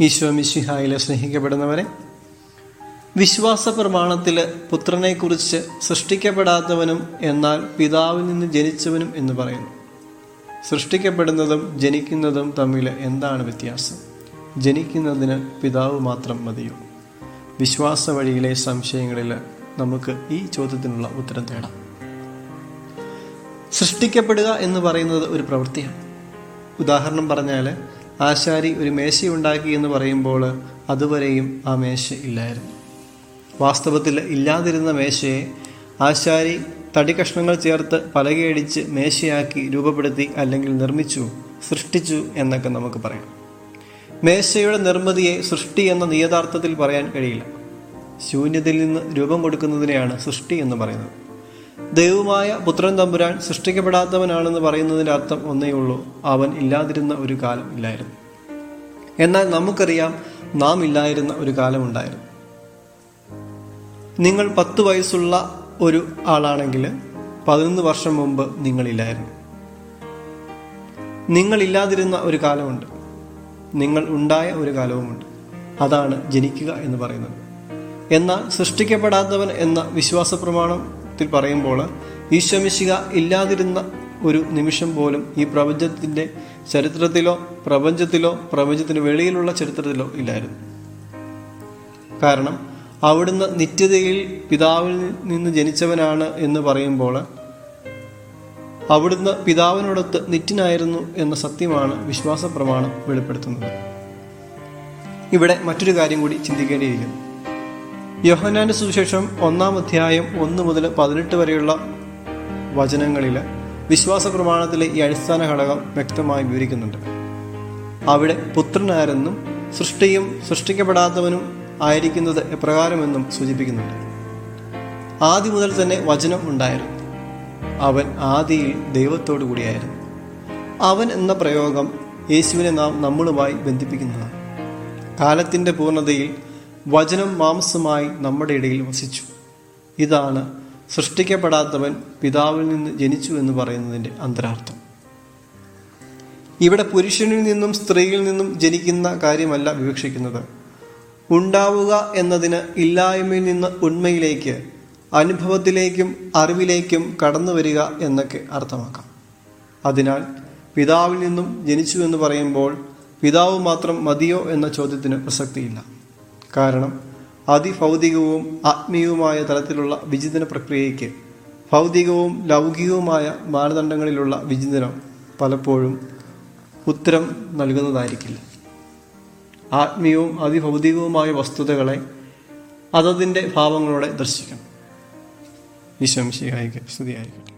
ഈശോ മിശിഹായിലെ സ്നേഹിക്കപ്പെടുന്നവരെ വിശ്വാസ പ്രമാണത്തിൽ പുത്രനെക്കുറിച്ച് സൃഷ്ടിക്കപ്പെടാത്തവനും എന്നാൽ പിതാവിൽ നിന്ന് ജനിച്ചവനും എന്ന് പറയുന്നു. സൃഷ്ടിക്കപ്പെടുന്നതും ജനിക്കുന്നതും തമ്മിൽ എന്താണ് വ്യത്യാസം? ജനിക്കുന്നതിന് പിതാവ് മാത്രം മതിയോ? വിശ്വാസ വഴിയിലെ സംശയങ്ങളിൽ നമുക്ക് ഈ ചോദ്യത്തിനുള്ള ഉത്തരം തേടാം. സൃഷ്ടിക്കപ്പെടുക എന്ന് പറയുന്നത് ഒരു പ്രവൃത്തിയാണ്. ഉദാഹരണം പറഞ്ഞാൽ ആശാരി ഒരു മേശ ഉണ്ടാക്കി എന്ന് പറയുമ്പോൾ അതുവരെയും ആ മേശ ഇല്ലായിരുന്നു. വാസ്തവത്തിൽ ഇല്ലാതിരുന്ന മേശയെ ആശാരി തടി കഷ്ണങ്ങൾ ചേർത്ത് പലകയടിച്ച് മേശയാക്കി രൂപപ്പെടുത്തി അല്ലെങ്കിൽ നിർമ്മിച്ചു സൃഷ്ടിച്ചു എന്നൊക്കെ നമുക്ക് പറയാം. മേശയുടെ നിർമ്മിതിയെ സൃഷ്ടി എന്ന നിയതാർത്ഥത്തിൽ പറയാൻ കഴിയില്ല. ശൂന്യതയിൽ നിന്ന് രൂപം കൊടുക്കുന്നതിനെയാണ് സൃഷ്ടി എന്ന് പറയുന്നത്. ദൈവമായ പുത്രൻ തമ്പുരാൻ സൃഷ്ടിക്കപ്പെടാത്തവനാണെന്ന് പറയുന്നതിന്റെ അർത്ഥം ഒന്നേ ഉള്ളൂ. അവൻ ഇല്ലാതിരുന്ന ഒരു കാലം ഇല്ലായിരുന്നു. എന്നാൽ നമുക്കറിയാം നാം ഇല്ലായിരുന്ന ഒരു കാലമുണ്ടായിരുന്നു നിങ്ങൾ പത്ത് വയസ്സുള്ള ഒരു ആളാണെങ്കിൽ പതിനൊന്ന് വർഷം മുമ്പ് നിങ്ങളില്ലായിരുന്നു നിങ്ങളില്ലാതിരുന്ന ഒരു കാലമുണ്ട്. നിങ്ങൾ ഉണ്ടായ ഒരു കാലവുമുണ്ട്. അതാണ് ജനിക്കുക എന്ന് പറയുന്നത്. എന്നാൽ സൃഷ്ടിക്കപ്പെടാത്തവൻ എന്ന വിശ്വാസ പ്രമാണത്തിൽ പറയുമ്പോൾ ഈശ്വമിശിക ഇല്ലാതിരുന്ന ഒരു നിമിഷം പോലും ഈ പ്രപഞ്ചത്തിന്റെ ചരിത്രത്തിലോ പ്രപഞ്ചത്തിലോ പ്രപഞ്ചത്തിന് വെളിയിലുള്ള ചരിത്രത്തിലോ ഇല്ലായിരുന്നു. കാരണം അവിടുന്ന് നിത്യതയിൽ പിതാവിൽ നിന്ന് ജനിച്ചവനാണ് എന്ന് പറയുമ്പോൾ അവിടുന്ന് പിതാവിനോടൊത്ത് നിത്യനായിരുന്നു എന്ന സത്യമാണ് വിശ്വാസ പ്രമാണം വെളിപ്പെടുത്തുന്നത്. ഇവിടെ മറ്റൊരു കാര്യം കൂടി ചിന്തിക്കേണ്ടിയിരിക്കുന്നു. യോഹനാന്റെ സുവിശേഷം ഒന്നാം അധ്യായം ഒന്ന് മുതൽ പതിനെട്ട് വരെയുള്ള വചനങ്ങളിൽ വിശ്വാസ പ്രമാണത്തിലെ ഈ അടിസ്ഥാന ഘടകം വ്യക്തമായി വിവരിക്കുന്നുണ്ട്. അവിടെ പുത്രനാരെന്നും സൃഷ്ടിയും സൃഷ്ടിക്കപ്പെടാത്തവനും ആയിരിക്കുന്നത് എപ്രകാരമെന്നും സൂചിപ്പിക്കുന്നുണ്ട്. ആദ്യം മുതൽ തന്നെ വചനം ഉണ്ടായിരുന്നു. അവൻ ആദിയിൽ ദൈവത്തോടു കൂടിയായിരുന്നു. അവൻ എന്ന പ്രയോഗം യേശുവിനെ നാം നമ്മളുമായി ബന്ധിപ്പിക്കുന്നതാണ്. കാലത്തിന്റെ പൂർണതയിൽ വചനം മാംസമായി നമ്മുടെ ഇടയിൽ വസിച്ചു. ഇതാണ് സൃഷ്ടിക്കപ്പെടാത്തവൻ പിതാവിൽ നിന്ന് ജനിച്ചു എന്ന് പറയുന്നതിന്റെ അന്തരാർത്ഥം. ഇവിടെ പുരുഷനിൽ നിന്നും സ്ത്രീയിൽ നിന്നും ജനിക്കുന്ന കാര്യമല്ല വിവക്ഷിക്കുന്നത്. ഉണ്ടാവുക എന്നതിന് ഇല്ലായ്മയിൽ നിന്ന് ഉണ്മയിലേക്ക് അനുഭവത്തിലേക്കും അറിവിലേക്കും കടന്നു വരിക എന്നൊക്കെ അർത്ഥമാക്കാം. അതിനാൽ പിതാവിൽ നിന്നും ജനിച്ചു എന്ന് പറയുമ്പോൾ പിതാവ് മാത്രം മതിയോ എന്ന ചോദ്യത്തിന് പ്രസക്തിയില്ല. കാരണം അതിഭൗതികവും ആത്മീയവുമായ തലത്തിലുള്ള വിചിന്തന പ്രക്രിയയ്ക്ക് ഭൗതികവും ലൗകികവുമായ മാനദണ്ഡങ്ങളിലുള്ള വിചിന്തനം പലപ്പോഴും ഉത്തരം നൽകുന്നതായിരിക്കില്ല. ആത്മീയവും അതിഭൗതികവുമായ വസ്തുതകളെ അതതിന്റെ ഭാവങ്ങളോടെ ദർശിക്കണം ഈശോം ശിഹായിക്ക് സ്തുതിയായിരിക്കട്ടെ.